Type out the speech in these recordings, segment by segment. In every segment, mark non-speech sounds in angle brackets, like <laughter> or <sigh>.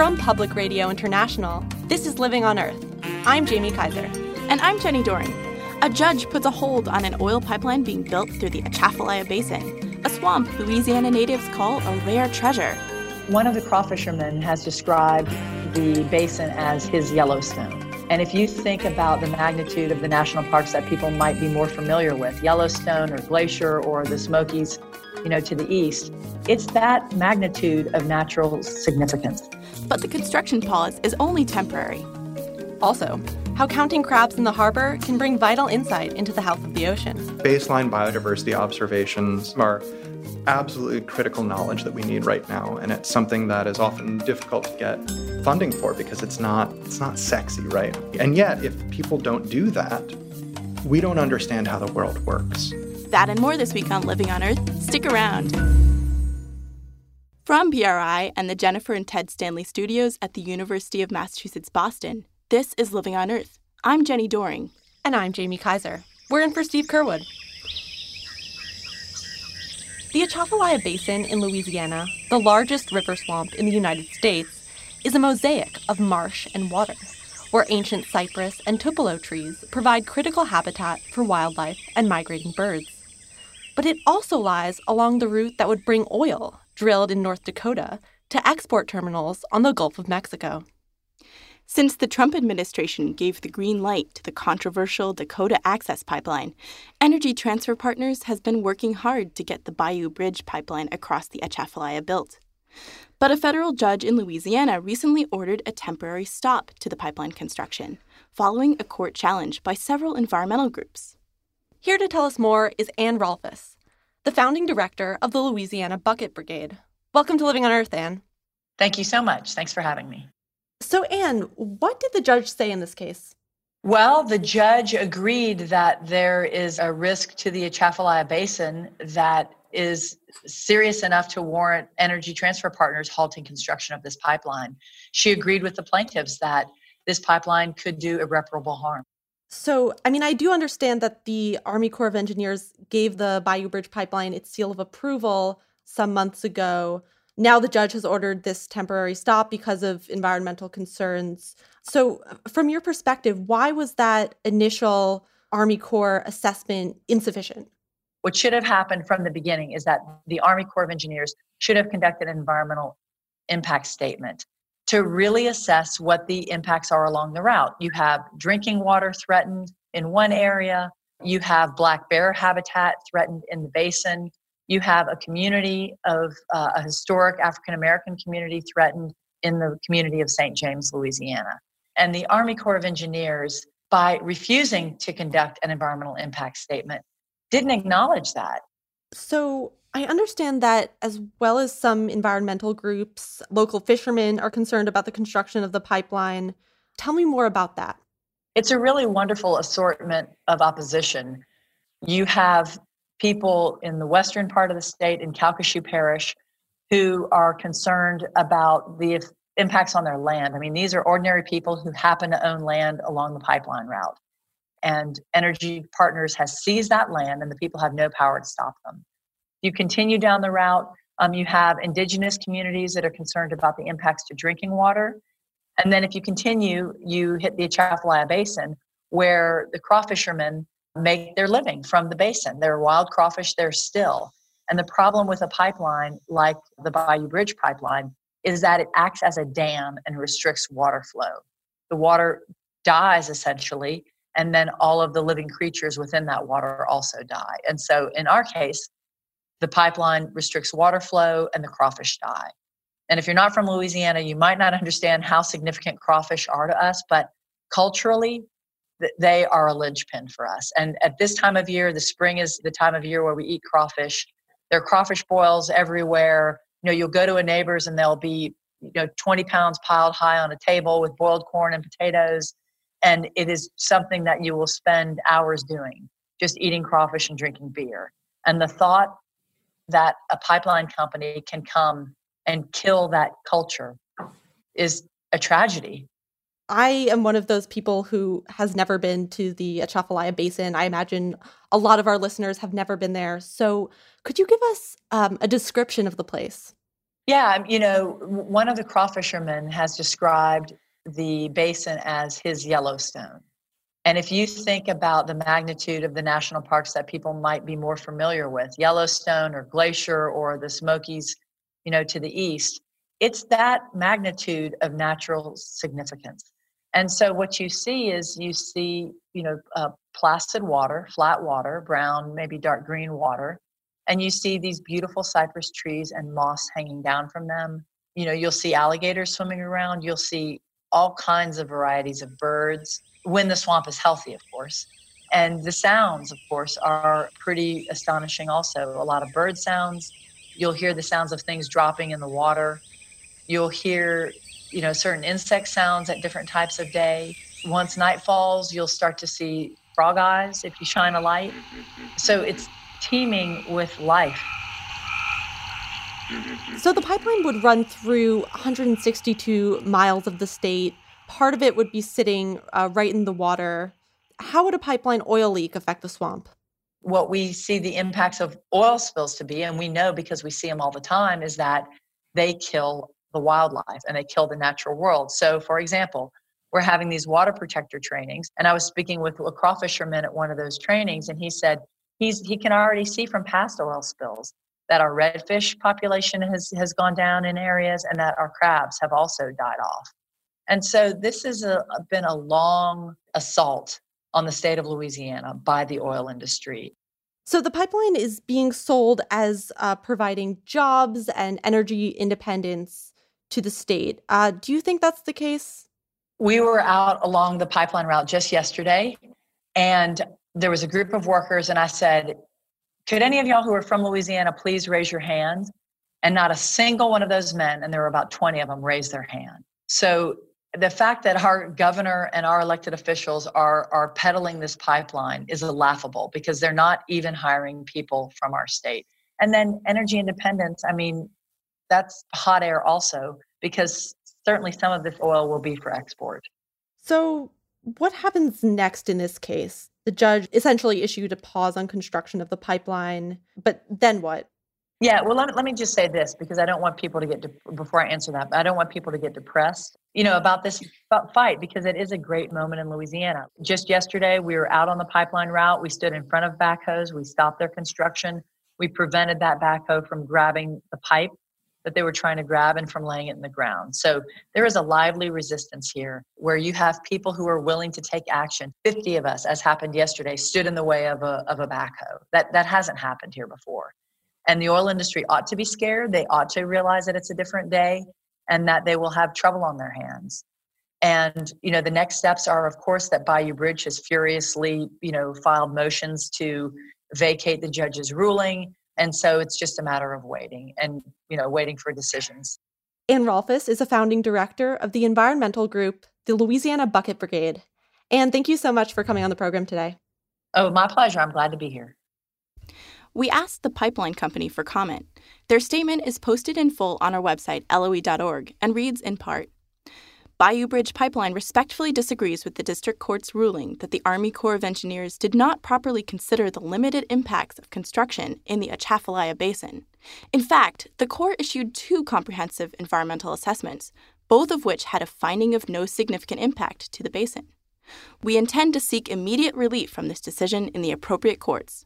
From Public Radio International, this is Living on Earth. I'm Jamie Kaiser. And I'm Jenni Doering. A judge puts a hold on an oil pipeline being built through the Atchafalaya Basin, a swamp Louisiana natives call a rare treasure. One of the crawfishermen has described the basin as his Yellowstone. And if you think about the magnitude of the national parks that people might be more familiar with, Yellowstone or Glacier or the Smokies, you know, to the east, it's that magnitude of natural significance. But the construction pause is only temporary. Also, how counting crabs in the harbor can bring vital insight into the health of the ocean. Baseline biodiversity observations are absolutely critical knowledge that we need right now and it's something that is often difficult to get funding for because it's not it's not sexy right and yet if people don't do that we don't understand how the world works that and more this week on living on earth stick around from PRI and the Jennifer and Ted Stanley studios at the University of Massachusetts Boston this is living on earth i'm Jenni Doering. and i'm jamie kaiser we're in for steve curwood the Atchafalaya Basin in Louisiana, the largest river swamp in the United States, is a mosaic of marsh and water, where ancient cypress and tupelo trees provide critical habitat for wildlife and migrating birds. But it also lies along the route that would bring oil, drilled in North Dakota, to export terminals on the Gulf of Mexico. Since the Trump administration gave the green light to the controversial Dakota Access Pipeline, Energy Transfer Partners has been working hard to get the Bayou Bridge pipeline across the Atchafalaya built. But a federal judge in Louisiana recently ordered a temporary stop to the pipeline construction, following a court challenge by several environmental groups. Here to tell us more is Anne Rolfes, the founding director of the Louisiana Bucket Brigade. Welcome to Living on Earth, Anne. Thank you so much. Thanks for having me. So, Anne, what did the judge say in this case? Well, the judge agreed that there is a risk to the Atchafalaya Basin that is serious enough to warrant Energy Transfer Partners halting construction of this pipeline. She agreed with the plaintiffs that this pipeline could do irreparable harm. So, I mean, I do understand that the Army Corps of Engineers gave the Bayou Bridge pipeline its seal of approval some months ago. Now the judge has ordered this temporary stop because of environmental concerns. So, from your perspective, why was that initial Army Corps assessment insufficient? What should have happened from the beginning is that the Army Corps of Engineers should have conducted an environmental impact statement to really assess what the impacts are along the route. You have drinking water threatened in one area, you have black bear habitat threatened in the basin, you have a community of uh, a historic African American community threatened in the community of St. James, Louisiana. And the Army Corps of Engineers, by refusing to conduct an environmental impact statement, didn't acknowledge that. So I understand that as well as some environmental groups, local fishermen are concerned about the construction of the pipeline. Tell me more about that. It's a really wonderful assortment of opposition. You have people in the western part of the state in Calcasieu Parish who are concerned about the impacts on their land. I mean, these are ordinary people who happen to own land along the pipeline route. And Energy Partners has seized that land, and the people have no power to stop them. You continue down the route, um, you have indigenous communities that are concerned about the impacts to drinking water. And then if you continue, you hit the Atchafalaya Basin, where the crawfishermen make their living from the basin. There are wild crawfish there still. And the problem with a pipeline like the Bayou Bridge pipeline is that it acts as a dam and restricts water flow. The water dies essentially, and then all of the living creatures within that water also die. And so in our case, the pipeline restricts water flow and the crawfish die. And if you're not from Louisiana, you might not understand how significant crawfish are to us, but culturally, they are a linchpin for us. And at this time of year, the spring is the time of year where we eat crawfish. There are crawfish boils everywhere. You know, you'll go to a neighbor's and there'll be, you know, 20 pounds piled high on a table with boiled corn and potatoes. And it is something that you will spend hours doing, just eating crawfish and drinking beer. And the thought that a pipeline company can come and kill that culture is a tragedy I am one of those people who has never been to the Atchafalaya Basin. I imagine a lot of our listeners have never been there. So, could you give us um, a description of the place? Yeah, you know, one of the crawfishermen has described the basin as his Yellowstone. And if you think about the magnitude of the national parks that people might be more familiar with, Yellowstone or Glacier or the Smokies, you know, to the east, it's that magnitude of natural significance. And so what you see is you see, you know, uh, placid water, flat water, brown, maybe dark green water, and you see these beautiful cypress trees and moss hanging down from them. You know, you'll see alligators swimming around. You'll see all kinds of varieties of birds when the swamp is healthy, of course. And the sounds, of course, are pretty astonishing also. A lot of bird sounds. You'll hear the sounds of things dropping in the water. You'll hear, you know, certain insect sounds at different types of day. Once night falls, you'll start to see frog eyes if you shine a light. So it's teeming with life. So the pipeline would run through 162 miles of the state. Part of it would be sitting uh, right in the water. How would a pipeline oil leak affect the swamp? What we see the impacts of oil spills to be, and we know because we see them all the time, is that they kill the wildlife and they kill the natural world. So, for example, we're having these water protector trainings, and I was speaking with a crawfisherman at one of those trainings, and he said, he's he can already see from past oil spills that our redfish population has has gone down in areas and that our crabs have also died off. And so this has been a long assault on the state of Louisiana by the oil industry. So the pipeline is being sold as uh, providing jobs and energy independence to the state. Uh, do you think that's the case? We were out along the pipeline route just yesterday, and there was a group of workers, and I said, Could any of y'all who are from Louisiana please raise your hand? And not a single one of those men, and there were about 20 of them, raised their hand. So the fact that our governor and our elected officials are are peddling this pipeline is laughable because they're not even hiring people from our state. And then energy independence, I mean, that's hot air also because certainly some of this oil will be for export. So, what happens next in this case? The judge essentially issued a pause on construction of the pipeline. But then what? Yeah, well, let me, let me just say this because I don't want people to get, de- before I answer that, I don't want people to get depressed, you know, about this fight because it is a great moment in Louisiana. Just yesterday, we were out on the pipeline route. We stood in front of backhoes. We stopped their construction. We prevented that backhoe from grabbing the pipe that they were trying to grab and from laying it in the ground. So there is a lively resistance here where you have people who are willing to take action. 50 of us, as happened yesterday, stood in the way of a, of a backhoe. That, that hasn't happened here before. And the oil industry ought to be scared. They ought to realize that it's a different day and that they will have trouble on their hands. And you know the next steps are, of course, that Bayou Bridge has furiously, you know, filed motions to vacate the judge's ruling and so it's just a matter of waiting and, you know, waiting for decisions. Anne Rolfes is a founding director of the environmental group, the Louisiana Bucket Brigade. And thank you so much for coming on the program today. Oh, my pleasure. I'm glad to be here. We asked the pipeline company for comment. Their statement is posted in full on our website, loe.org, and reads in part Bayou Bridge Pipeline respectfully disagrees with the district court's ruling that the Army Corps of Engineers did not properly consider the limited impacts of construction in the Atchafalaya Basin. In fact, the Corps issued two comprehensive environmental assessments, both of which had a finding of no significant impact to the basin. We intend to seek immediate relief from this decision in the appropriate courts.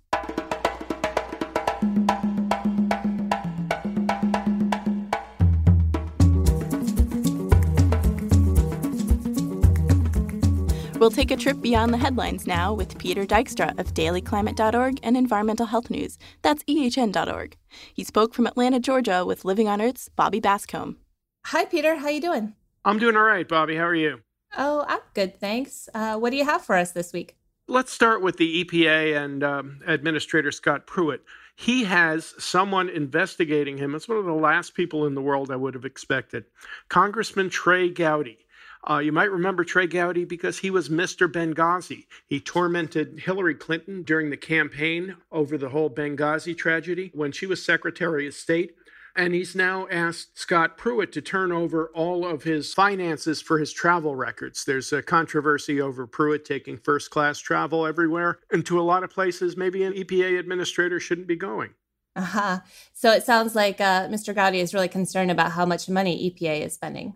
We'll take a trip beyond the headlines now with Peter Dykstra of dailyclimate.org and Environmental Health News. That's ehn.org. He spoke from Atlanta, Georgia with Living on Earth's Bobby Bascomb. Hi, Peter. How you doing? I'm doing all right, Bobby. How are you? Oh, I'm good, thanks. Uh, what do you have for us this week? Let's start with the EPA and um, Administrator Scott Pruitt. He has someone investigating him. It's one of the last people in the world I would have expected. Congressman Trey Gowdy. Uh, you might remember Trey Gowdy because he was Mr. Benghazi. He tormented Hillary Clinton during the campaign over the whole Benghazi tragedy when she was Secretary of State. And he's now asked Scott Pruitt to turn over all of his finances for his travel records. There's a controversy over Pruitt taking first class travel everywhere, and to a lot of places, maybe an EPA administrator shouldn't be going. Uh-huh. So it sounds like uh, Mr. Gowdy is really concerned about how much money EPA is spending.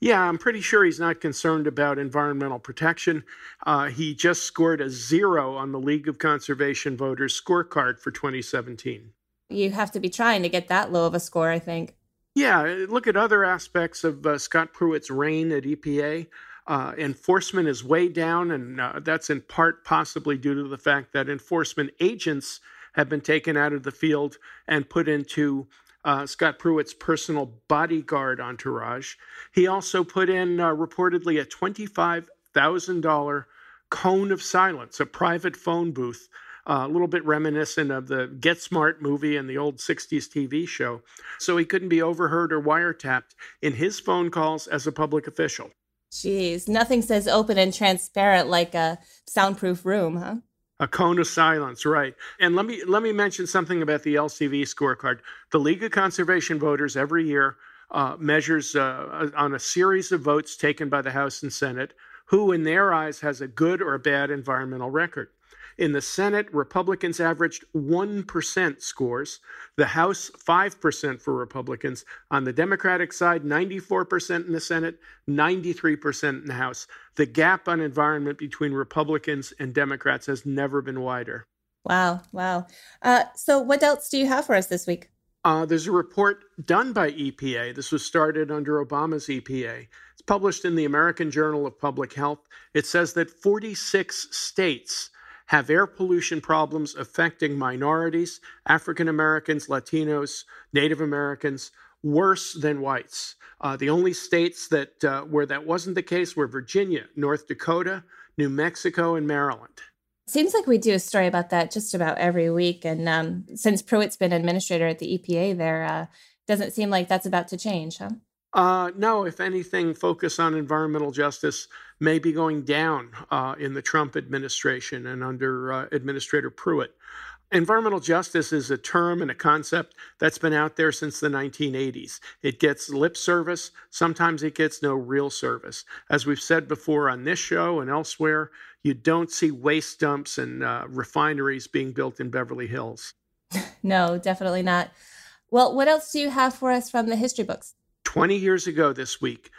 Yeah, I'm pretty sure he's not concerned about environmental protection. Uh, he just scored a zero on the League of Conservation Voters scorecard for 2017. You have to be trying to get that low of a score, I think. Yeah, look at other aspects of uh, Scott Pruitt's reign at EPA. Uh, enforcement is way down, and uh, that's in part possibly due to the fact that enforcement agents have been taken out of the field and put into uh, Scott Pruitt's personal bodyguard entourage. He also put in uh, reportedly a $25,000 cone of silence, a private phone booth, uh, a little bit reminiscent of the Get Smart movie and the old 60s TV show. So he couldn't be overheard or wiretapped in his phone calls as a public official. Jeez, nothing says open and transparent like a soundproof room, huh? A cone of silence, right? And let me let me mention something about the LCV scorecard. The League of Conservation Voters every year uh, measures uh, on a series of votes taken by the House and Senate who, in their eyes, has a good or a bad environmental record. In the Senate, Republicans averaged 1% scores. The House, 5% for Republicans. On the Democratic side, 94% in the Senate, 93% in the House. The gap on environment between Republicans and Democrats has never been wider. Wow, wow. Uh, so, what else do you have for us this week? Uh, there's a report done by EPA. This was started under Obama's EPA. It's published in the American Journal of Public Health. It says that 46 states have air pollution problems affecting minorities, African Americans, Latinos, Native Americans, worse than whites. Uh, the only states that uh, where that wasn't the case were Virginia, North Dakota, New Mexico, and Maryland. Seems like we do a story about that just about every week. And um, since Pruitt's been administrator at the EPA, there uh, doesn't seem like that's about to change, huh? Uh, no, if anything, focus on environmental justice may be going down uh, in the Trump administration and under uh, Administrator Pruitt. Environmental justice is a term and a concept that's been out there since the 1980s. It gets lip service, sometimes it gets no real service. As we've said before on this show and elsewhere, you don't see waste dumps and uh, refineries being built in Beverly Hills. <laughs> no, definitely not. Well, what else do you have for us from the history books? 20 years ago this week,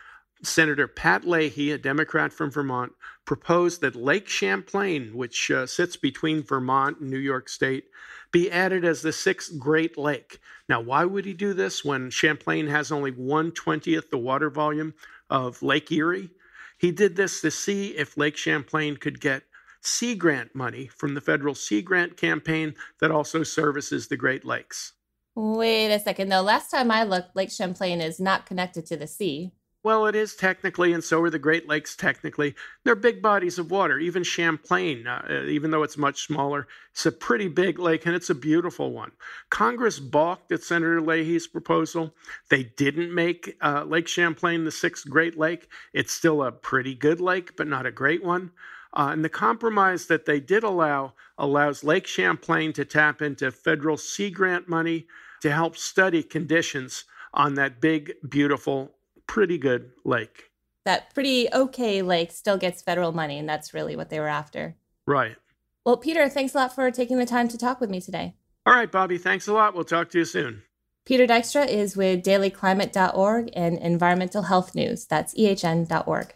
Senator Pat Leahy, a Democrat from Vermont, proposed that Lake Champlain, which uh, sits between Vermont and New York State, be added as the sixth Great Lake. Now, why would he do this when Champlain has only 120th the water volume of Lake Erie? He did this to see if Lake Champlain could get Sea Grant money from the federal Sea Grant campaign that also services the Great Lakes. Wait a second, though. Last time I looked, Lake Champlain is not connected to the sea. Well, it is technically, and so are the Great Lakes technically. They're big bodies of water. Even Champlain, uh, even though it's much smaller, it's a pretty big lake and it's a beautiful one. Congress balked at Senator Leahy's proposal. They didn't make uh, Lake Champlain the sixth Great Lake. It's still a pretty good lake, but not a great one. Uh, and the compromise that they did allow allows Lake Champlain to tap into federal Sea Grant money to help study conditions on that big, beautiful pretty good lake. That pretty okay lake still gets federal money, and that's really what they were after. Right. Well, Peter, thanks a lot for taking the time to talk with me today. All right, Bobby, thanks a lot. We'll talk to you soon. Peter Dykstra is with dailyclimate.org and environmental health news. That's ehn.org.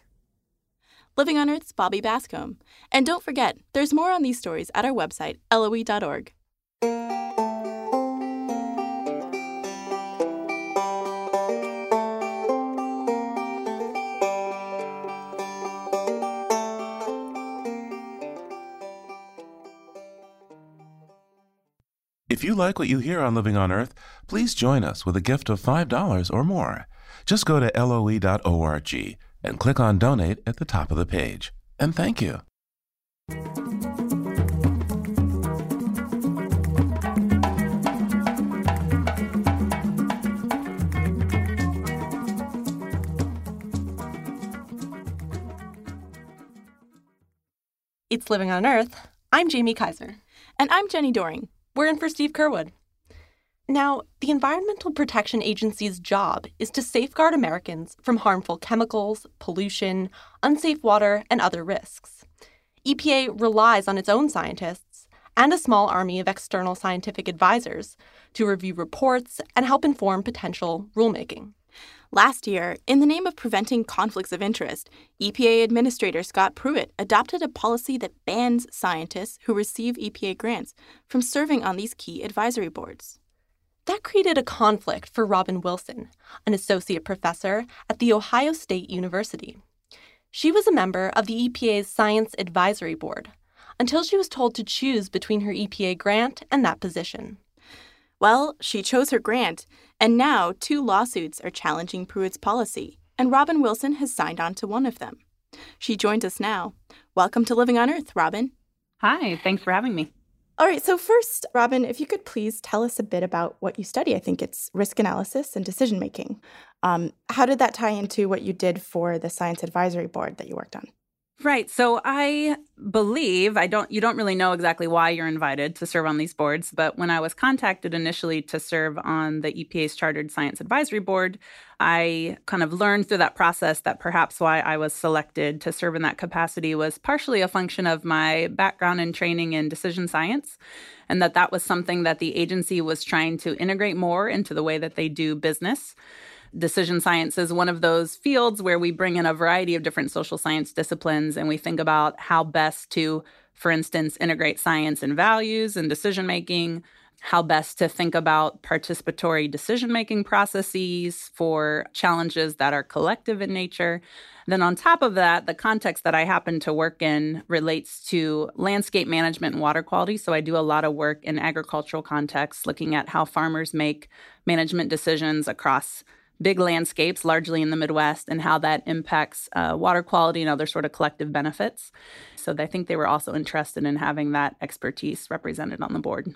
Living on Earth's Bobby Bascomb. And don't forget, there's more on these stories at our website, loe.org. If you like what you hear on Living on Earth, please join us with a gift of $5 or more. Just go to loe.org and click on Donate at the top of the page. And thank you. It's Living on Earth. I'm Jamie Kaiser. And I'm Jenni Doering. We're in for Steve Curwood. Now, the Environmental Protection Agency's job is to safeguard Americans from harmful chemicals, pollution, unsafe water, and other risks. EPA relies on its own scientists, and a small army of external scientific advisors to review reports and help inform potential rulemaking. Last year, in the name of preventing conflicts of interest, EPA Administrator Scott Pruitt adopted a policy that bans scientists who receive EPA grants from serving on these key advisory boards. That created a conflict for Robyn Wilson, an associate professor at The Ohio State University. She was a member of the EPA's Science Advisory Board until she was told to choose between her EPA grant and that position. Well, she chose her grant, and now two lawsuits are challenging Pruitt's policy, and Robyn Wilson has signed on to one of them. She joins us now. Welcome to Living on Earth, Robyn. Hi, thanks for having me. All right, so first, Robyn, if you could please tell us a bit about what you study. I think it's risk analysis and decision making. Um, how did that tie into what you did for the Science Advisory Board that you worked on? Right. So I believe I don't you don't really know exactly why you're invited to serve on these boards, but when I was contacted initially to serve on the EPA's Chartered Science Advisory Board, I kind of learned through that process that perhaps why I was selected to serve in that capacity was partially a function of my background and training in decision science and that that was something that the agency was trying to integrate more into the way that they do business decision science is one of those fields where we bring in a variety of different social science disciplines and we think about how best to, for instance, integrate science and values and decision making, how best to think about participatory decision making processes for challenges that are collective in nature. Then, on top of that, the context that I happen to work in relates to landscape management and water quality. So, I do a lot of work in agricultural contexts, looking at how farmers make management decisions across big landscapes, largely in the Midwest, and how that impacts uh, water quality and other sort of collective benefits. So I think they were also interested in having that expertise represented on the board.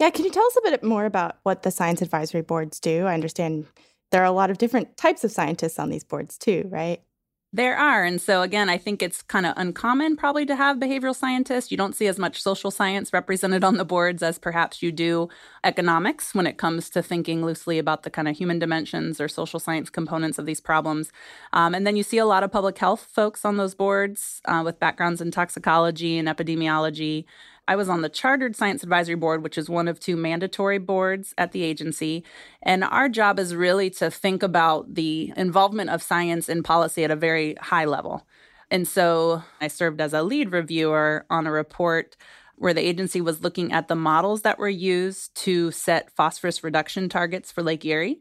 Yeah, can you tell us a bit more about what the science advisory boards do? I understand there are a lot of different types of scientists on these boards too, right? There are. And so, again, I think it's kind of uncommon probably to have behavioral scientists. You don't see as much social science represented on the boards as perhaps you do economics when it comes to thinking loosely about the kind of human dimensions or social science components of these problems. Um, and then you see a lot of public health folks on those boards uh, with backgrounds in toxicology and epidemiology. I was on the Chartered Science Advisory Board, which is one of two mandatory boards at the agency. And our job is really to think about the involvement of science in policy at a very high level. And so I served as a lead reviewer on a report where the agency was looking at the models that were used to set phosphorus reduction targets for Lake Erie.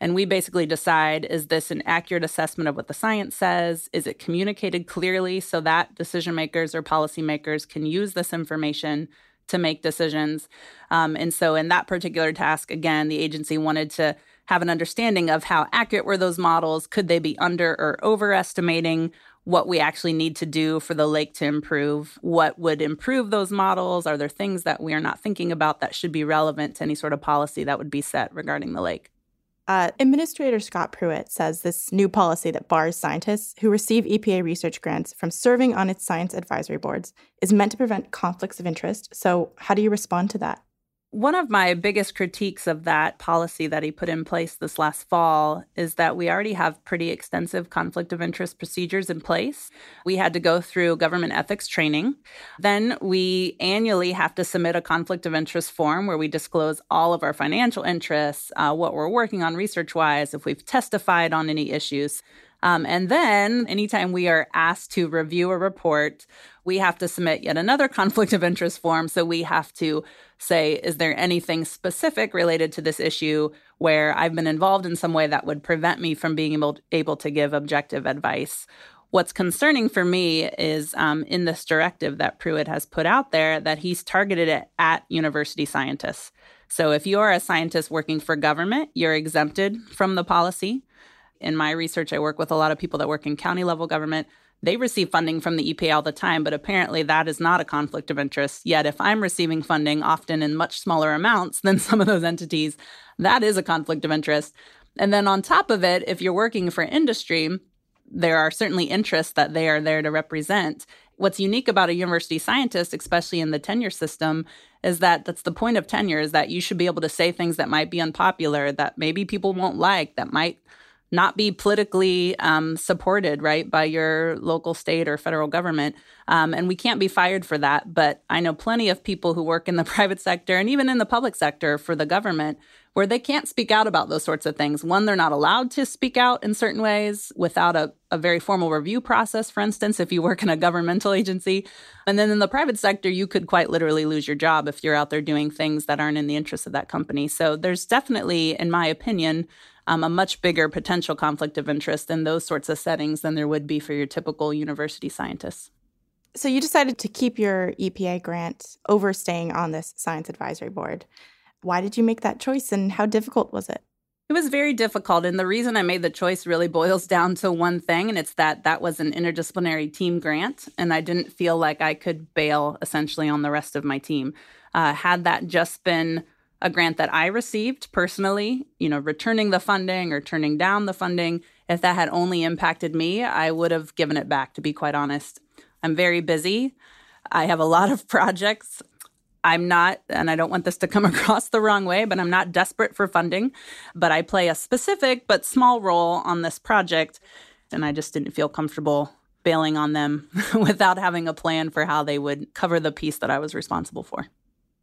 And we basically decide is this an accurate assessment of what the science says? Is it communicated clearly so that decision makers or policymakers can use this information to make decisions? Um, and so, in that particular task, again, the agency wanted to have an understanding of how accurate were those models. Could they be under or overestimating what we actually need to do for the lake to improve? What would improve those models? Are there things that we are not thinking about that should be relevant to any sort of policy that would be set regarding the lake? Uh, Administrator Scott Pruitt says this new policy that bars scientists who receive EPA research grants from serving on its science advisory boards is meant to prevent conflicts of interest. So, how do you respond to that? One of my biggest critiques of that policy that he put in place this last fall is that we already have pretty extensive conflict of interest procedures in place. We had to go through government ethics training. Then we annually have to submit a conflict of interest form where we disclose all of our financial interests, uh, what we're working on research wise, if we've testified on any issues. Um, and then, anytime we are asked to review a report, we have to submit yet another <laughs> conflict of interest form. So we have to say, is there anything specific related to this issue where I've been involved in some way that would prevent me from being able, able to give objective advice? What's concerning for me is um, in this directive that Pruitt has put out there that he's targeted it at university scientists. So if you are a scientist working for government, you're exempted from the policy. In my research, I work with a lot of people that work in county level government. They receive funding from the EPA all the time, but apparently that is not a conflict of interest. Yet, if I'm receiving funding, often in much smaller amounts than <laughs> some of those entities, that is a conflict of interest. And then on top of it, if you're working for industry, there are certainly interests that they are there to represent. What's unique about a university scientist, especially in the tenure system, is that that's the point of tenure is that you should be able to say things that might be unpopular, that maybe people won't like, that might not be politically um, supported, right, by your local, state, or federal government. Um, and we can't be fired for that. But I know plenty of people who work in the <laughs> private sector and even in the public sector for the government where they can't speak out about those sorts of things. One, they're not allowed to speak out in certain ways without a, a very formal review process, for instance, if you work in a governmental agency. And then in the private sector, you could quite literally lose your job if you're out there doing things that aren't in the interest of that company. So there's definitely, in my opinion, um, a much bigger potential conflict of interest in those sorts of settings than there would be for your typical university scientists. So you decided to keep your EPA grant over staying on this science advisory board. Why did you make that choice and how difficult was it? It was very difficult. And the reason I made the choice really boils <laughs> down to one thing, and it's that that was an interdisciplinary team grant. And I didn't feel like I could bail essentially on the rest of my team. Uh, had that just been a grant that I received personally, you know, returning the funding or turning down the funding, if that had only impacted me, I would have given it back, to be quite honest. I'm very busy. I have a lot of <laughs> projects. I'm not, and I don't want this to come <laughs> across the wrong way, but I'm not desperate for funding. But I play a specific but small role on this project. And I just didn't feel comfortable bailing on them <laughs> without having a plan for how they would cover the piece that I was responsible for.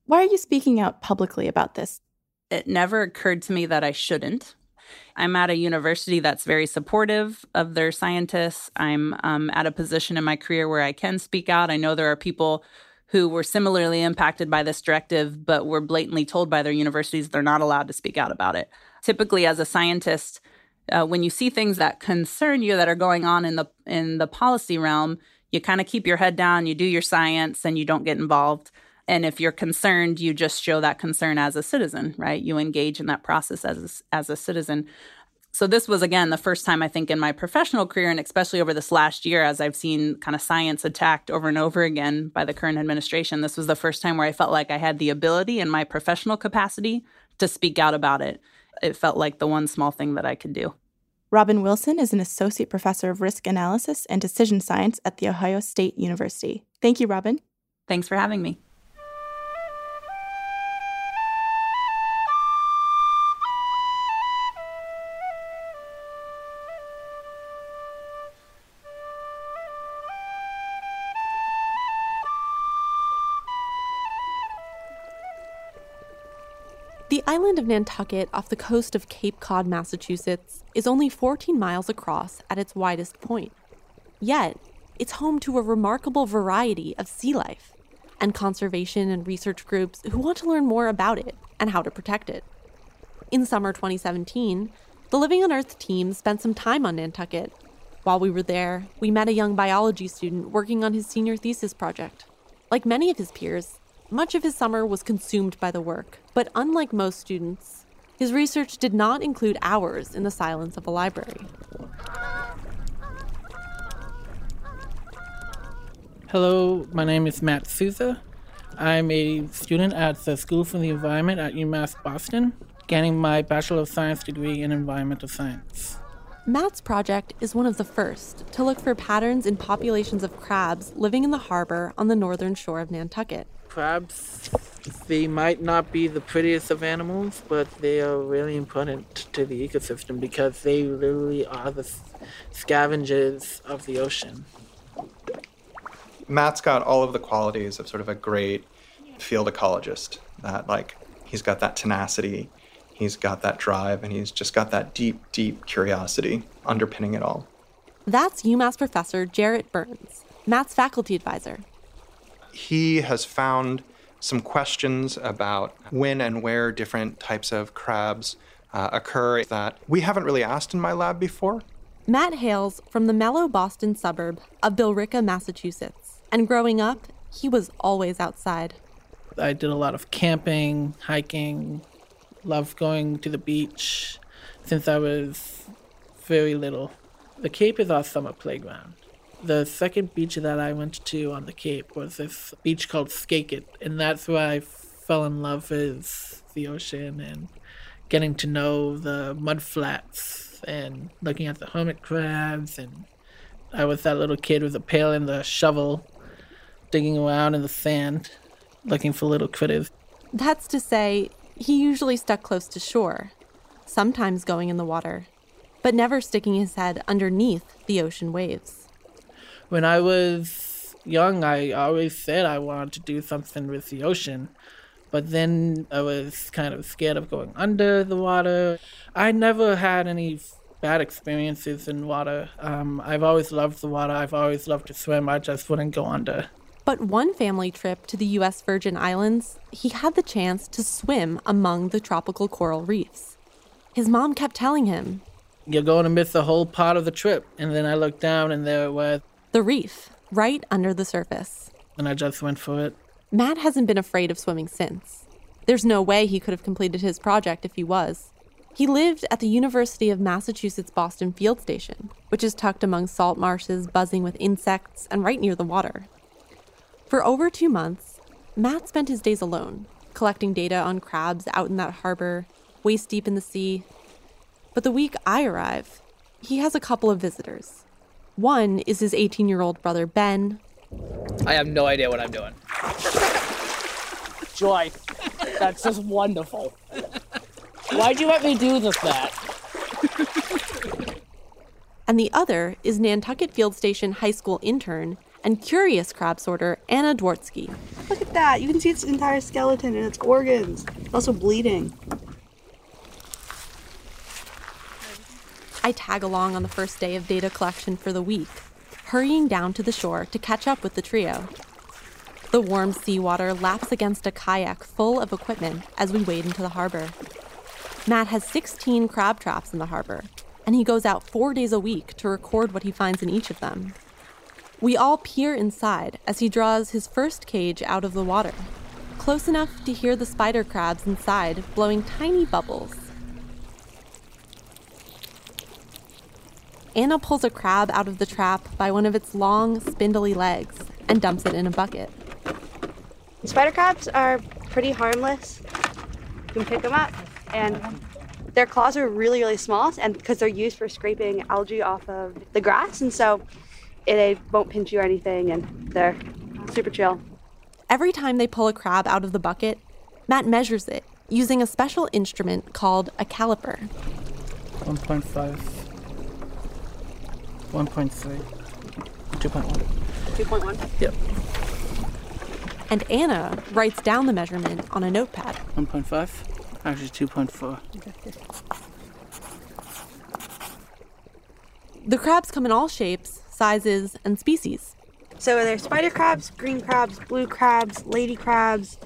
Why are you speaking out publicly about this? It never occurred to me that I shouldn't. I'm at a university that's very supportive of their scientists. I'm um, at a position in my career where I can speak out. I know there are people who were similarly impacted by this directive, but were blatantly told by their universities they're not allowed to speak out about it. Typically, as a scientist, uh, when you see things that concern you that are going on in the in the policy realm, you kind of keep your head down, you do your science, and you don't get involved. And if you're concerned, you just show that concern as a citizen, right? You engage in that process as a, as a citizen. So this was again the first time I think in my professional career and especially over this last year as I've seen kind of science attacked over and over again by the current administration this was the first time where I felt like I had the ability in my professional capacity to speak out about it. It felt like the one small thing that I could do. Robyn Wilson is an associate professor of risk analysis and decision science at The Ohio State University. Thank you, Robyn. Thanks for having me. The island of Nantucket off the coast of Cape Cod, Massachusetts, is only 14 miles across at its widest point. Yet, it's home to a remarkable variety of sea life and conservation and research groups who want to learn more about it and how to protect it. In summer 2017, the Living on Earth team spent some time on Nantucket. While we were there, we met a young biology student working on his senior thesis project. Like many of his peers, much of his summer was consumed by the work, but unlike most students, his research did not include hours in the silence of a library. Hello, my name is Matt Souza. I'm a student at the School for the Environment at UMass Boston, getting my Bachelor of Science degree in Environmental Science. Matt's project is one of the first to look for patterns in populations of crabs living in the harbor on the northern shore of Nantucket crabs, they might not be the prettiest of animals, but they are really important to the ecosystem because they literally are the scavengers of the ocean. Matt's got all of the qualities of sort of a great field ecologist. That, like, he's got that tenacity, he's got that drive, and he's just got that deep, deep curiosity underpinning it all. That's UMass professor Jarrett Byrnes, Matt's faculty advisor he has found some questions about when and where different types of crabs uh, occur that we haven't really asked in my lab before. Matt hails from the mellow Boston suburb of Billerica, Massachusetts, and growing up, he was always outside. I did a lot of camping, hiking, loved going to the beach since I was very little. The Cape is our summer playground. The second beach that I went to on the Cape was this beach called Skaket, and that's where I fell in love with the ocean and getting to know the mud flats and looking at the hermit crabs. And I was that little kid with a pail and the shovel digging around in the sand looking for little critters. That's to say, he usually stuck close to shore, sometimes going in the water. but never sticking his head underneath the ocean waves. When I was young, I always said I wanted to do something with the ocean, but then I was kind of scared of going under the water. I never had any bad experiences in water. Um, I've always loved the water. I've always loved to swim. I just wouldn't go under. But one family trip to the U.S. Virgin Islands, he had the chance to swim among the tropical coral reefs. His mom kept telling him, You're going to miss the whole part of the trip. And then I looked down and there it was. The reef, right under the surface. And I just went for it. Matt hasn't been afraid of swimming since. There's no way he could have completed his project if he was. He lived at the University of Massachusetts Boston Field Station, which is tucked among salt marshes buzzing with insects and right near the water. For over two months, Matt spent his days alone, collecting data on crabs out in that harbor, waist deep in the sea. But the week I arrive, he has a couple of visitors. One is his 18 year old brother, Ben. I have no idea what I'm doing. Joy, that's just wonderful. Why'd you let me do this, Matt? and the other is Nantucket Field Station High School intern and curious crab sorter Anna Dwortsky. Look at that. You can see its entire skeleton and its organs. It's also bleeding. I tag along on the first day of data collection for the week, hurrying down to the shore to catch up with the trio. The warm seawater laps against a kayak full of equipment as we wade into the harbor. Matt has 16 crab traps in the harbor, and he goes out four days a week to record what he finds in each of them. We all peer inside as he draws his first cage out of the water, close enough to hear the spider crabs inside blowing tiny bubbles. Anna pulls a crab out of the trap by one of its long, spindly legs and dumps it in a bucket. Spider crabs are pretty harmless. You can pick them up, and their claws are really, really small, and because they're used for scraping algae off of the grass, and so they won't pinch you or anything, and they're super chill. Every time they pull a crab out of the bucket, Matt measures it using a special instrument called a caliper. 1.5, 1.3, 2.1. 2.1? Yep. And Anna writes down the measurement on a notepad. 1.5, actually 2.4. The crabs come in all shapes, sizes, and species. So there's spider crabs, green crabs, blue crabs, lady crabs,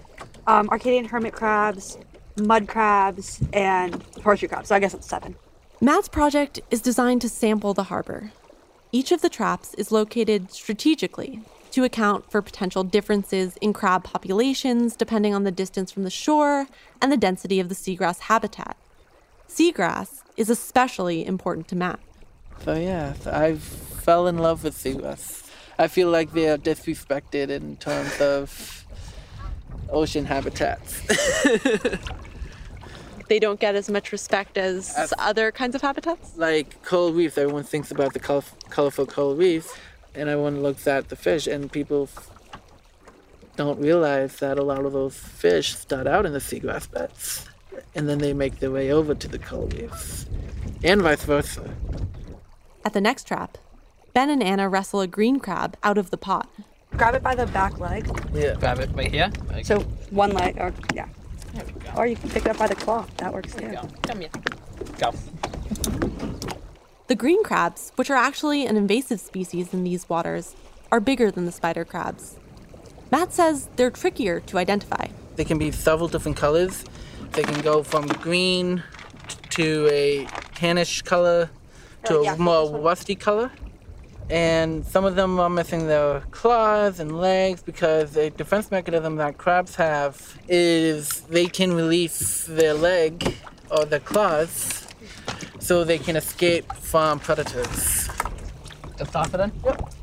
um, Acadian hermit crabs, mud crabs, and horseshoe crabs. So I guess it's seven. Matt's project is designed to sample the harbor. Each of the traps is located strategically to account for potential differences in crab populations depending on the distance from the shore and the density of the seagrass habitat. Seagrass is especially important to Matt. So oh, yeah, I fell in love with seagrass. I feel like they are disrespected in terms of ocean habitats. <laughs> they don't get as much respect as, as other kinds of habitats? Like coral reefs, everyone thinks about the color- colorful coral reefs, and everyone looks at the fish, and people don't realize that a lot of those fish start out in the seagrass beds, and then they make their way over to the coral reefs, and vice versa. At the next trap, Ben and Anna wrestle a green crab out of the pot. Grab it by the back leg. Yeah. Grab it right here. So one leg, or yeah. Or you can pick it up by the claw. That works too. Go. Come here. Go. The green crabs, which are actually an invasive species in these waters, are bigger than the spider crabs. Matt says they're trickier to identify. They can be several different colors. They can go from green to a tannish color to uh, a more rusty color. And some of them are missing their claws and legs because a defense mechanism that crabs have is they can release their leg or their claws so they can escape from predators. Just off it then? Yep.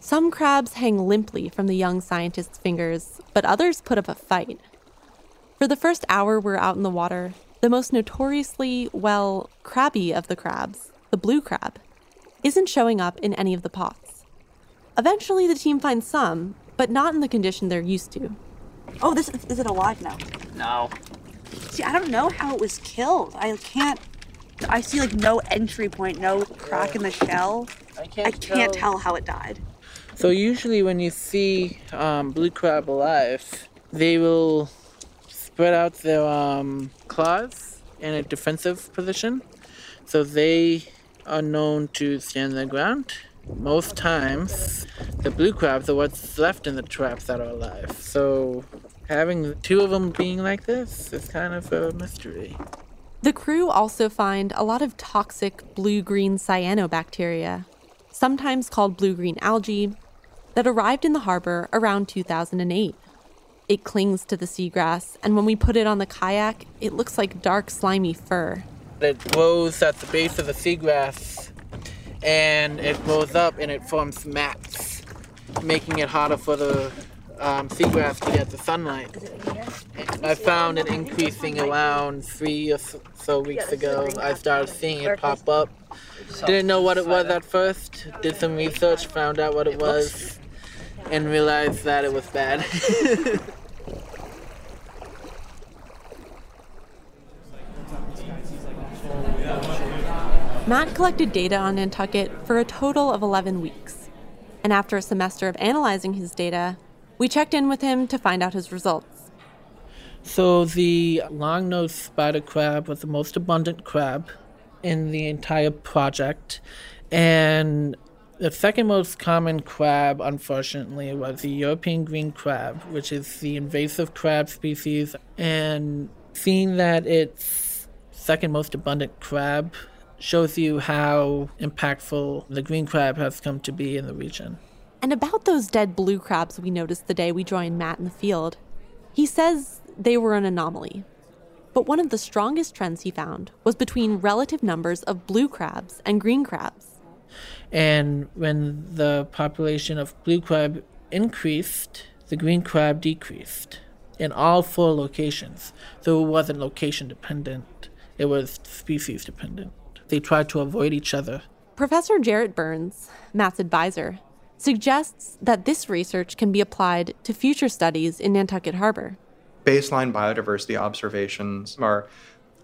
Some crabs hang limply from the young scientist's fingers, but others put up a fight. For the first hour we're out in the water, the most notoriously, well, crabby of the crabs, the blue crab, isn't showing up in any of the pots. Eventually, the team finds some, but not in the condition they're used to. Oh, this is it alive now? No. See, I don't know how it was killed. I can't I see like no entry point, no crack in the shell. I can't, I can't tell how it died. So usually when you see um, blue crab alive, they will spread out their um, claws in a defensive position. So they are known to stand the ground. Most times, the blue crabs are what's left in the traps that are alive. So having two of them being like this is kind of a mystery. The crew also find a lot of toxic blue green cyanobacteria, sometimes called blue green algae, that arrived in the harbor around 2008. It clings to the seagrass, and when we put it on the kayak, it looks like dark, slimy fur. It grows at the base of the seagrass and it grows up and it forms mats, making it harder for the um, seagrass to get the sunlight. I found it increasing around three or so weeks ago. I started seeing it pop up. Didn't know what it was at first. Did some research, found out what it was, and realized that it was bad. <laughs> Matt collected data on Nantucket for a total of 11 weeks. And after a semester of analyzing his data, we checked in with him to find out his results. So, the long nosed spider crab was the most abundant crab in the entire project. And the second most common crab, unfortunately, was the European green crab, which is the invasive crab species. And seeing that it's second most abundant crab shows you how impactful the green crab has come to be in the region. And about those dead blue crabs we noticed the day we joined Matt in the field, he says they were an anomaly. But one of the strongest trends he found was between relative numbers of blue crabs and green crabs. And when the population of blue crab increased, the green crab decreased in all four locations. So it wasn't location dependent, it was species dependent. They try to avoid each other. Professor Jarrett Byrnes, Matt's advisor, suggests that this research can be applied to future studies in Nantucket Harbor. Baseline biodiversity observations are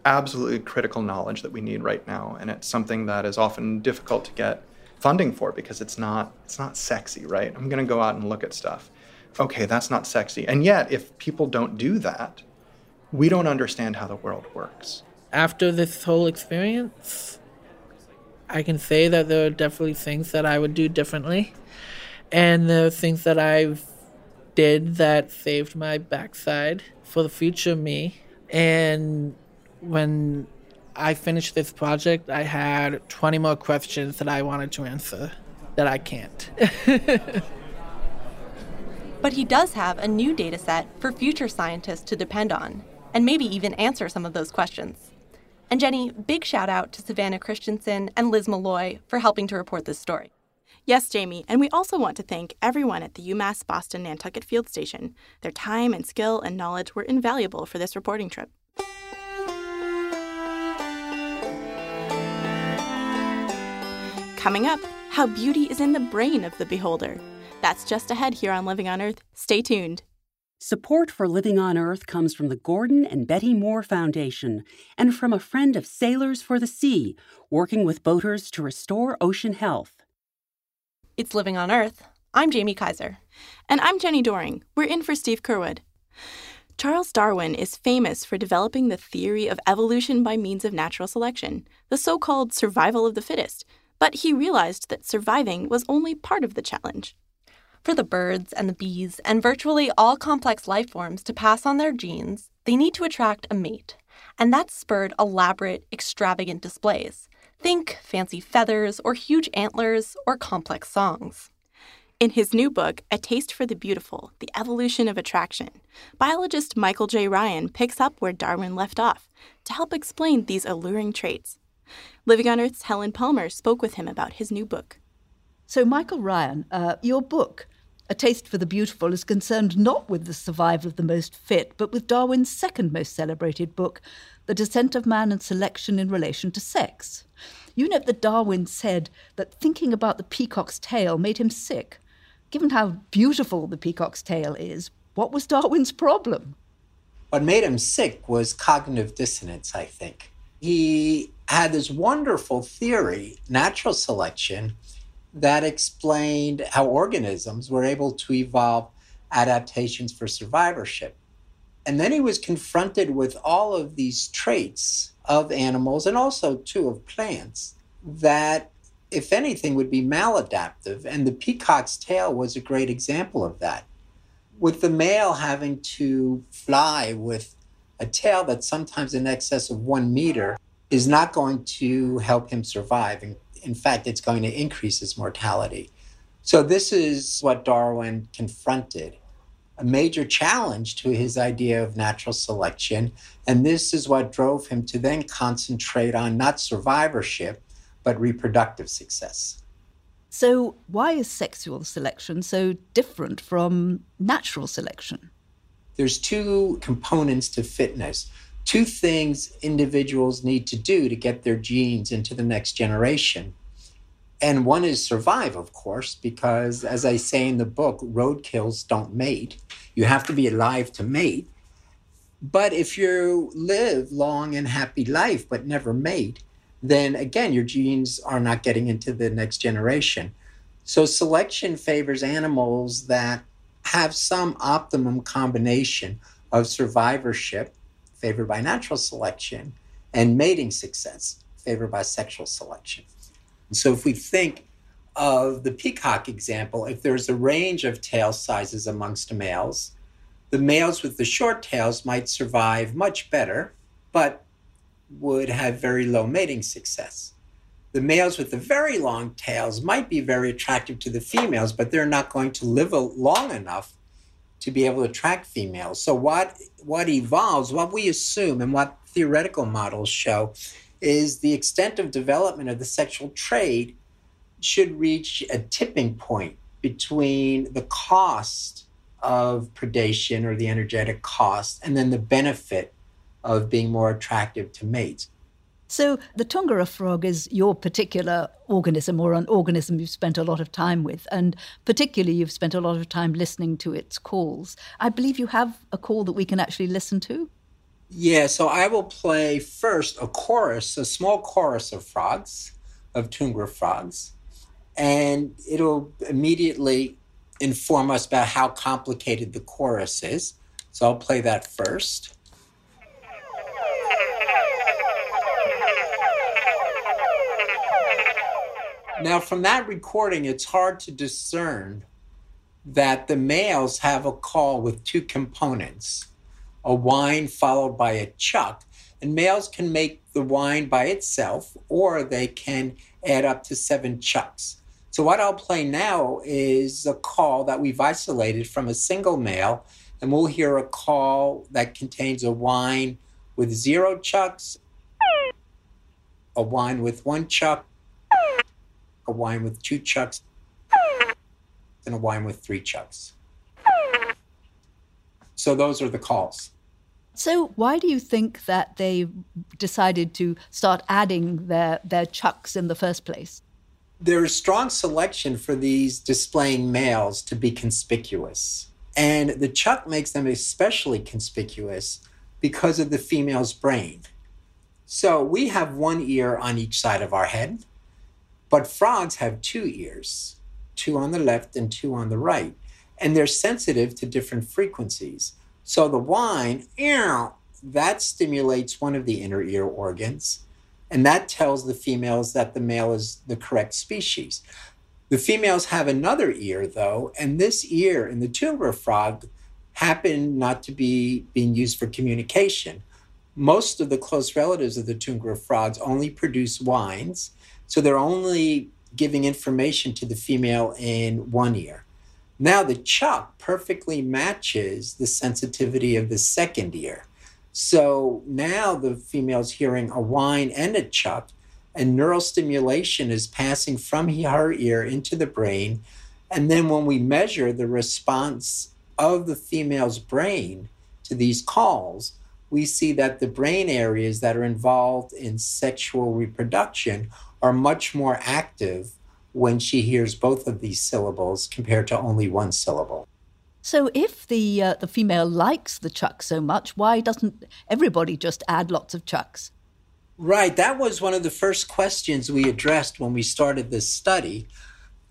absolutely critical knowledge that we need right now, and it's something that is often difficult to get funding for because it's not it's not sexy, right? I'm going to go out and look at stuff. Okay, that's not sexy. And yet, if people don't do that, we don't understand how the world works. After this whole experience, I can say that there are definitely things that I would do differently. And the things that I've did that saved my backside for the future me. And when I finished this project, I had 20 more questions that I wanted to answer that I can't. <laughs> but he does have a new data set for future scientists to depend on, and maybe even answer some of those questions. And Jenni, big shout out to Savannah Christensen and Liz Malloy for helping to report this story. Yes, Jamie, and we also want to thank everyone at the UMass Boston Nantucket Field Station. Their time and skill and knowledge were invaluable for this reporting trip. Coming up, how beauty is in the brain of the beholder. That's just ahead here on Living on Earth. Stay tuned. Support for Living on Earth comes from the Gordon and Betty Moore Foundation and from a friend of Sailors for the Sea, working with boaters to restore ocean health. It's Living on Earth. I'm Jamie Kaiser. And I'm Jenni Doering. We're in for Steve Curwood. Charles Darwin is famous for developing the theory of evolution by means of natural selection, the so called survival of the fittest. But he realized that surviving was only part of the challenge. For the birds and the bees and virtually all complex life forms to pass on their genes, they need to attract a mate. And that spurred elaborate, extravagant displays. Think fancy feathers or huge antlers or complex songs. In his new book, A Taste for the Beautiful The Evolution of Attraction, biologist Michael J. Ryan picks up where Darwin left off to help explain these alluring traits. Living on Earth's Helen Palmer spoke with him about his new book. So, Michael Ryan, uh, your book, A Taste for the Beautiful, is concerned not with the survival of the most fit, but with Darwin's second most celebrated book, The Descent of Man and Selection in Relation to Sex. You note that Darwin said that thinking about the peacock's tail made him sick. Given how beautiful the peacock's tail is, what was Darwin's problem? What made him sick was cognitive dissonance, I think. He had this wonderful theory, natural selection, that explained how organisms were able to evolve adaptations for survivorship. And then he was confronted with all of these traits of animals and also, too, of plants that, if anything, would be maladaptive. And the peacock's tail was a great example of that. With the male having to fly with a tail that's sometimes in excess of one meter is not going to help him survive. In fact, it's going to increase its mortality. So, this is what Darwin confronted a major challenge to his idea of natural selection. And this is what drove him to then concentrate on not survivorship, but reproductive success. So, why is sexual selection so different from natural selection? There's two components to fitness, two things individuals need to do to get their genes into the next generation. And one is survive, of course, because as I say in the book, roadkills don't mate. You have to be alive to mate. But if you live long and happy life but never mate, then again your genes are not getting into the next generation. So selection favors animals that have some optimum combination of survivorship favored by natural selection and mating success favored by sexual selection. So if we think of the peacock example, if there's a range of tail sizes amongst males, the males with the short tails might survive much better, but would have very low mating success. The males with the very long tails might be very attractive to the females, but they're not going to live long enough to be able to track females. So what what evolves, what we assume and what theoretical models show is the extent of development of the sexual trait should reach a tipping point between the cost of predation or the energetic cost and then the benefit of being more attractive to mates. So, the Tungara frog is your particular organism or an organism you've spent a lot of time with, and particularly you've spent a lot of time listening to its calls. I believe you have a call that we can actually listen to. Yeah, so I will play first a chorus, a small chorus of frogs, of Tungara frogs, and it'll immediately inform us about how complicated the chorus is. So I'll play that first. Now, from that recording, it's hard to discern that the males have a call with two components a whine followed by a chuck. And males can make the whine by itself, or they can add up to seven chucks. So, what I'll play now is a call that we've isolated from a single male, and we'll hear a call that contains a whine with zero chucks, a whine with one chuck, a whine with two chucks, and a whine with three chucks. So, those are the calls. So, why do you think that they decided to start adding their, their chucks in the first place? There is strong selection for these displaying males to be conspicuous. And the chuck makes them especially conspicuous because of the female's brain. So, we have one ear on each side of our head, but frogs have two ears, two on the left and two on the right. And they're sensitive to different frequencies. So the whine, ew, that stimulates one of the inner ear organs, and that tells the females that the male is the correct species. The females have another ear, though, and this ear in the Tungara frog happened not to be being used for communication. Most of the close relatives of the Tungara frogs only produce whines, so they're only giving information to the female in one ear. Now the chuck perfectly matches the sensitivity of the second ear. So now the female's hearing a whine and a chuck, and neural stimulation is passing from her ear into the brain. And then when we measure the response of the female's brain to these calls, we see that the brain areas that are involved in sexual reproduction are much more active when she hears both of these syllables compared to only one syllable. So, if the uh, the female likes the chuck so much, why doesn't everybody just add lots of chucks? Right. That was one of the first questions we addressed when we started this study.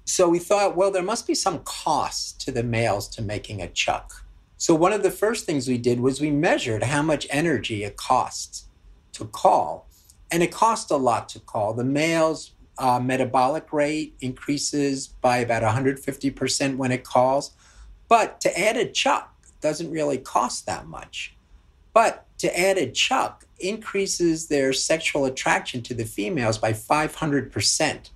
So we thought, well, there must be some cost to the males to making a chuck. So one of the first things we did was we measured how much energy it costs to call. And it costs a lot to call. The male's uh, metabolic rate increases by about 150% when it calls. But to add a chuck doesn't really cost that much. But to add a chuck increases their sexual attraction to the females by 500%.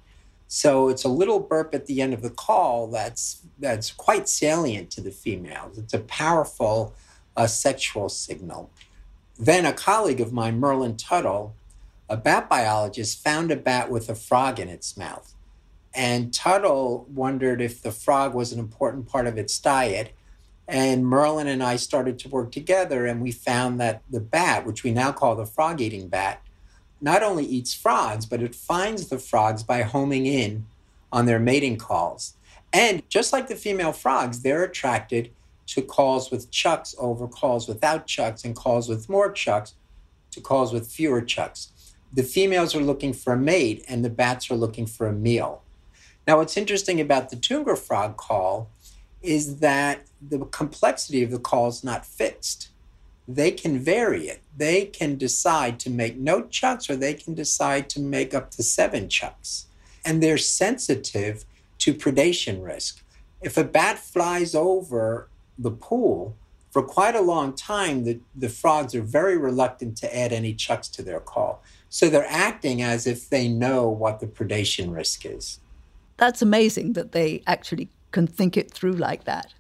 So it's a little burp at the end of the call that's that's quite salient to the females. It's a powerful uh, sexual signal. Then a colleague of mine, Merlin Tuttle, a bat biologist, found a bat with a frog in its mouth. And Tuttle wondered if the frog was an important part of its diet. And Merlin and I started to work together, and we found that the bat, which we now call the frog eating bat, not only eats frogs, but it finds the frogs by homing in on their mating calls. And just like the female frogs, they're attracted to calls with chucks over calls without chucks and calls with more chucks to calls with fewer chucks. The females are looking for a mate and the bats are looking for a meal. Now, what's interesting about the Tungara frog call is that the complexity of the call is not fixed they can vary it. They can decide to make no chucks or they can decide to make up to seven chucks. And they're sensitive to predation risk. If a bat flies over the pool, for quite a long time, the, the frogs are very reluctant to add any chucks to their call. So they're acting as if they know what the predation risk is. That's amazing that they actually can think it through like that.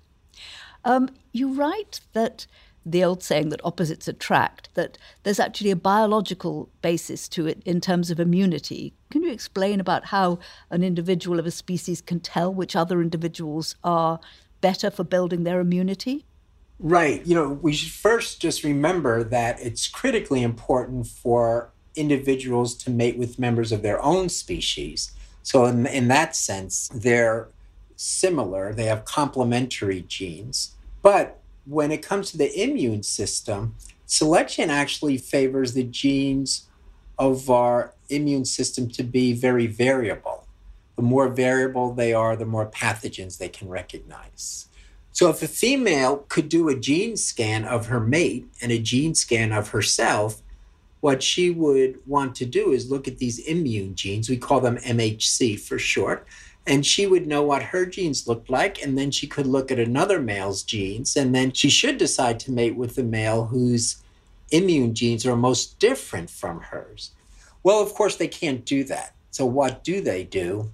Um, you write that the old saying that opposites attract, that there's actually a biological basis to it in terms of immunity. Can you explain about how an individual of a species can tell which other individuals are better for building their immunity? Right. You know, we should first just remember that it's critically important for individuals to mate with members of their own species. So, in, in that sense, they're similar, they have complementary genes. But when it comes to the immune system, selection actually favors the genes of our immune system to be very variable. The more variable they are, the more pathogens they can recognize. So, if a female could do a gene scan of her mate and a gene scan of herself, what she would want to do is look at these immune genes. We call them MHC for short. And she would know what her genes looked like. And then she could look at another male's genes. And then she should decide to mate with the male whose immune genes are most different from hers. Well of course they can't do that. So what do they do?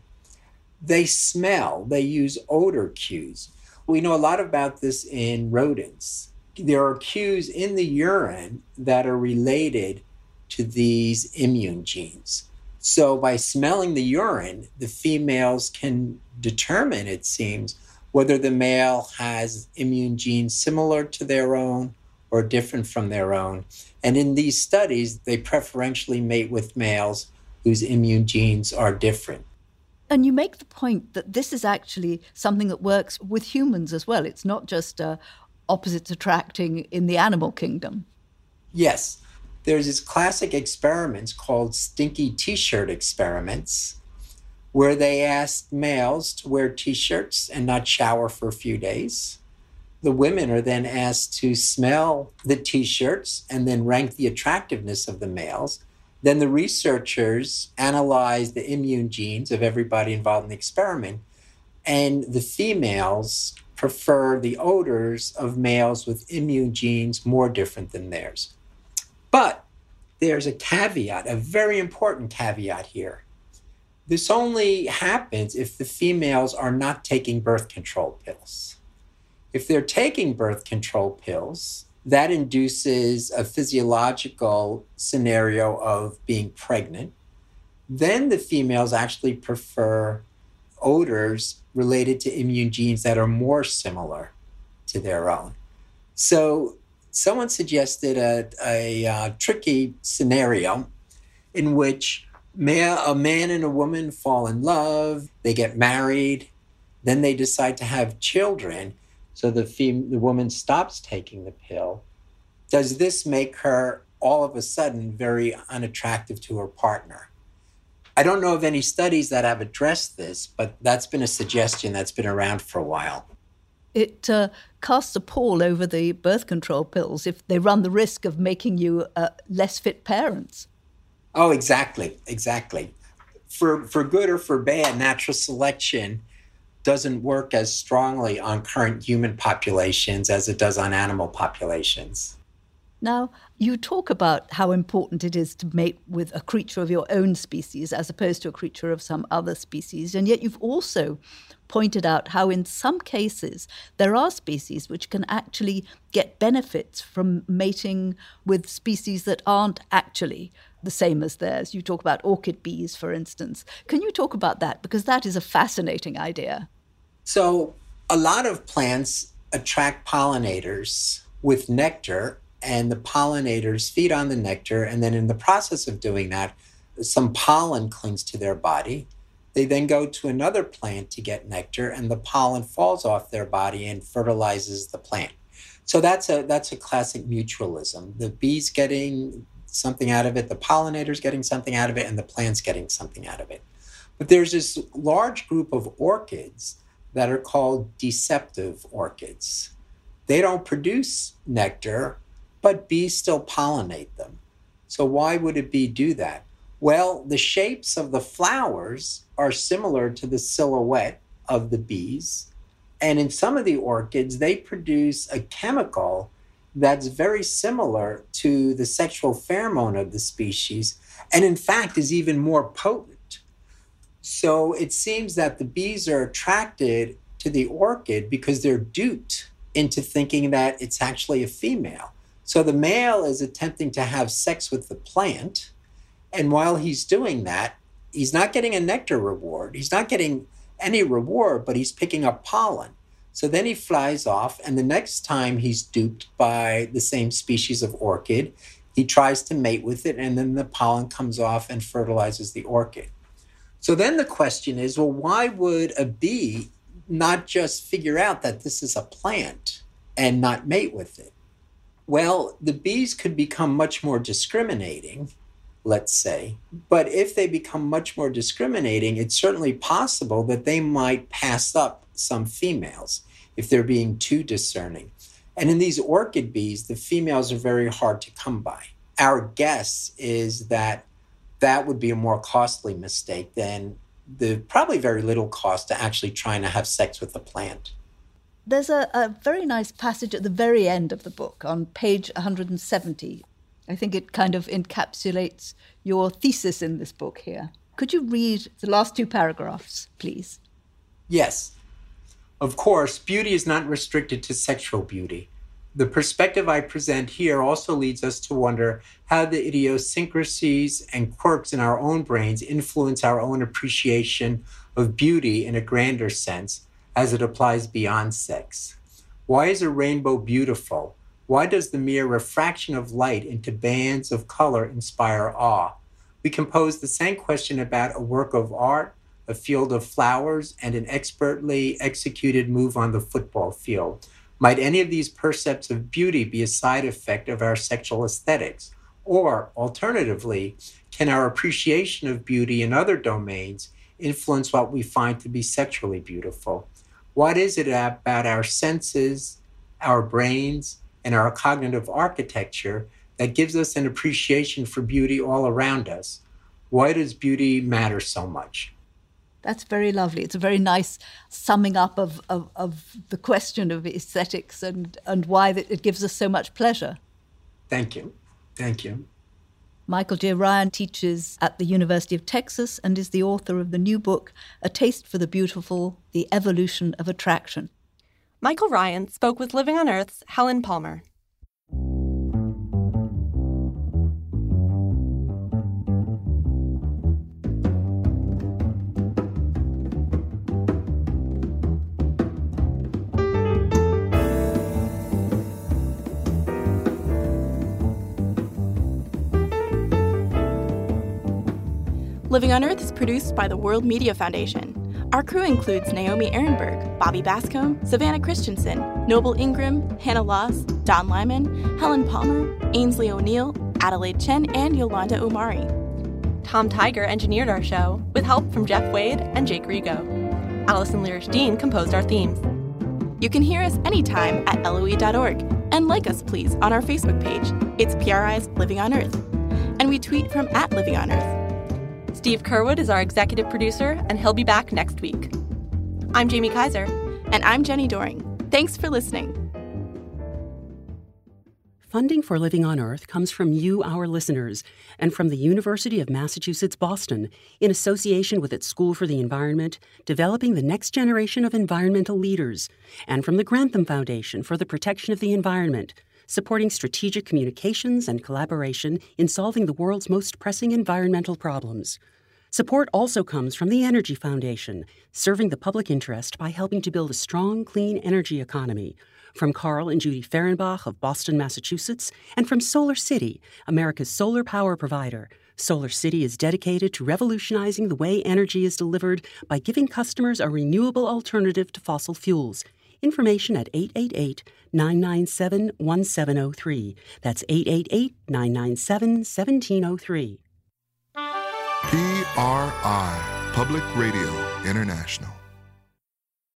They smell. They use odor cues. We know a lot about this in rodents. There are cues in the urine that are related to these immune genes so by smelling the urine, the females can determine, it seems, whether the male has immune genes similar to their own or different from their own. And in these studies, they preferentially mate with males whose immune genes are different. And you make the point that this is actually something that works with humans as well. It's not just uh, opposites attracting in the animal kingdom. Yes there's these classic experiments called stinky t-shirt experiments where they asked males to wear t-shirts and not shower for a few days. The women are then asked to smell the t-shirts and then rank the attractiveness of the males. Then the researchers analyzed the immune genes of everybody involved in the experiment and the females prefer the odors of males with immune genes more different than theirs but there's a caveat, a very important caveat here. This only happens if the females are not taking birth control pills. If they're taking birth control pills, that induces a physiological scenario of being pregnant. Then the females actually prefer odors related to immune genes that are more similar to their own. So someone suggested a, a, a uh, tricky scenario in which a man and a woman fall in love, they get married, then they decide to have children. So the fem- the woman stops taking the pill. Does this make her all of a sudden very unattractive to her partner. I don't know of any studies that have addressed this, but that's been a suggestion that's been around for a while. It uh, casts a pall over the birth control pills if they run the risk of making you uh, less fit parents. Oh, exactly, exactly. For for good or for bad, natural selection doesn't work as strongly on current human populations as it does on animal populations. Now, you talk about how important it is to mate with a creature of your own species as opposed to a creature of some other species, and yet you've also pointed out how, in some cases, there are species which can actually get benefits from mating with species that aren't actually the same as theirs. You talk about orchid bees, for instance. Can you talk about that? Because that is a fascinating idea. So, a lot of plants attract pollinators with nectar, and the pollinators feed on the nectar. And then, in the process of doing that, some pollen clings to their body. They then go to another plant to get nectar, and the pollen falls off their body and fertilizes the plant. So that's a that's a classic mutualism. The bees getting something out of it, the pollinators getting something out of it, and the plants getting something out of it. But there's this large group of orchids that are called deceptive orchids. They don't produce nectar, but bees still pollinate them. So why would a bee do that? Well, the shapes of the flowers are similar to the silhouette of the bees. And in some of the orchids, they produce a chemical that's very similar to the sexual pheromone of the species, and in fact is even more potent. So it seems that the bees are attracted to the orchid because they're duped into thinking that it's actually a female. So the male is attempting to have sex with the plant. And while he's doing that, he's not getting a nectar reward. He's not getting any reward, but he's picking up pollen. So then he flies off, and the next time he's duped by the same species of orchid, he tries to mate with it, and then the pollen comes off and fertilizes the orchid. So then the question is well, why would a bee not just figure out that this is a plant and not mate with it? Well, the bees could become much more discriminating, let's say. But if they become much more discriminating, it's certainly possible that they might pass up some females if they're being too discerning. And in these orchid bees, the females are very hard to come by. Our guess is that that would be a more costly mistake than the probably very little cost to actually trying to have sex with the plant. There's a, a very nice passage at the very end of the book on page 170. I think it kind of encapsulates your thesis in this book here. Could you read the last two paragraphs, please? Yes. Of course, beauty is not restricted to sexual beauty. The perspective I present here also leads us to wonder how the idiosyncrasies and quirks in our own brains influence our own appreciation of beauty in a grander sense as it applies beyond sex. Why is a rainbow beautiful? Why does the mere refraction of light into bands of color inspire awe? We can pose the same question about a work of art a field of flowers, and an expertly executed move on the football field. Might any of these percepts of beauty be a side effect of our sexual aesthetics? Or, alternatively, can our appreciation of beauty in other domains influence what we find to be sexually beautiful? What is it about our senses, our brains, and our cognitive architecture that gives us an appreciation for beauty all around us? Why does beauty matter so much? That's very lovely. It's a very nice summing up of, of, of the question of aesthetics and, and why it gives us so much pleasure. Thank you. Thank you. Michael J. Ryan teaches at the University of Texas and is the author of the new book, A Taste for the Beautiful The Evolution of Attraction. Michael Ryan spoke with Living on Earth's Helen Palmer. Living on Earth is produced by the World Media Foundation. Our crew includes Naomi Arenberg, Bobby Bascomb, Savannah Christensen, Noble Ingram, Hannah Loss, Don Lyman, Helen Palmer, Ainsley O'Neill, Adelaide Chen and Yolanda Omari. Tom Tiger engineered our show with help from Jeff Wade and Jake Rego. Allison Lirish Dean composed our themes. You can hear us anytime at LOE.org and like us, please, on our Facebook page. It's PRI's Living on Earth. And we tweet from at Living on Earth. Steve Curwood is our executive producer, and he'll be back next week. I'm Jamie Kaiser. And I'm Jenni Doering. Thanks for listening. Funding for Living on Earth comes from you, our listeners, and from the University of Massachusetts Boston, in association with its School for the Environment, developing the next generation of environmental leaders, and from the Grantham Foundation for the Protection of the Environment, supporting strategic communications and collaboration in solving the world's most pressing environmental problems. Support also comes from the Energy Foundation, serving the public interest by helping to build a strong, clean energy economy from Carl and Judy Ferenbach of Boston, Massachusetts, and from Solar City, America's solar power provider. Solar City is dedicated to revolutionizing the way energy is delivered by giving customers a renewable alternative to fossil fuels. Information at 888 997 1703. That's 888 997 1703. PRI, Public Radio International.